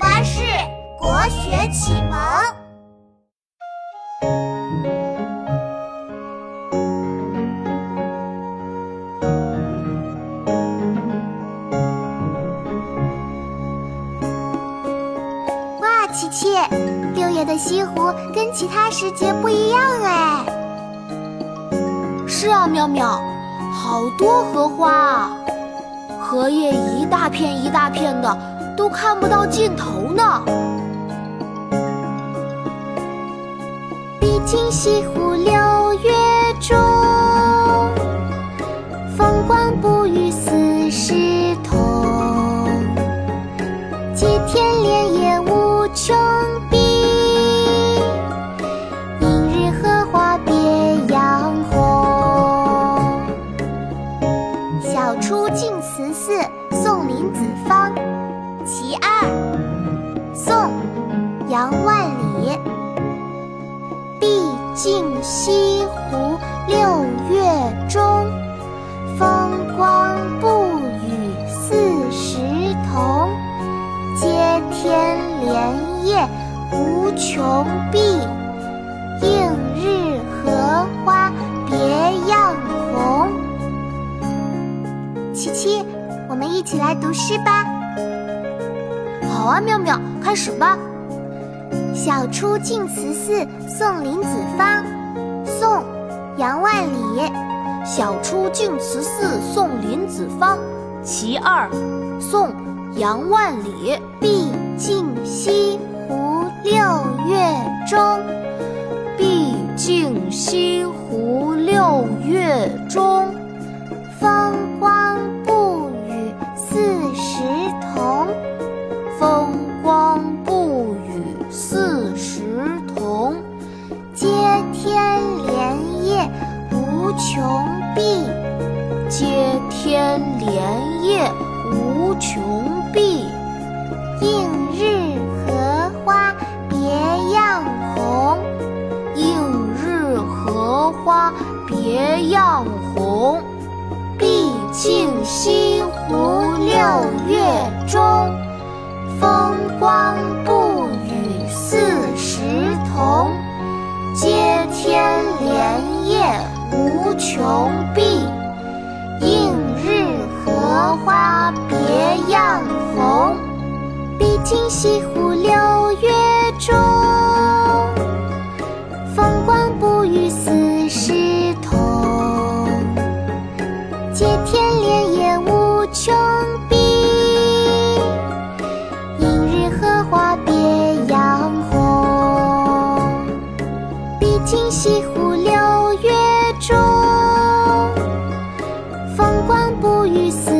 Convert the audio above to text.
巴士国学启蒙。哇，琪琪，六月的西湖跟其他时节不一样哎。是啊，妙妙，好多荷花啊，荷叶一大片一大片的，都看不到尽头呢。毕竟西湖六月中，风光不与四时同。接天莲叶毕竟西湖六月中，风光不与四时同。接天莲叶无穷碧，映日荷花别样红。琪琪，我们一起来读诗吧。好啊，妙妙，开始吧。小出净慈寺送林子方，宋，杨万里。小出净慈寺送林子方，其二，宋，杨万里。毕竟西湖六月中，毕竟西湖六月中，接天莲叶无穷碧，接天莲叶无穷碧。映日荷花别样红，映日荷花别样红。毕竟西湖六月中，风光莲叶无穷碧，映日荷花别样红。毕竟西湖六月中，风光不与四时同。接天莲叶无穷碧，映日荷花别样红。毕竟西湖雨丝。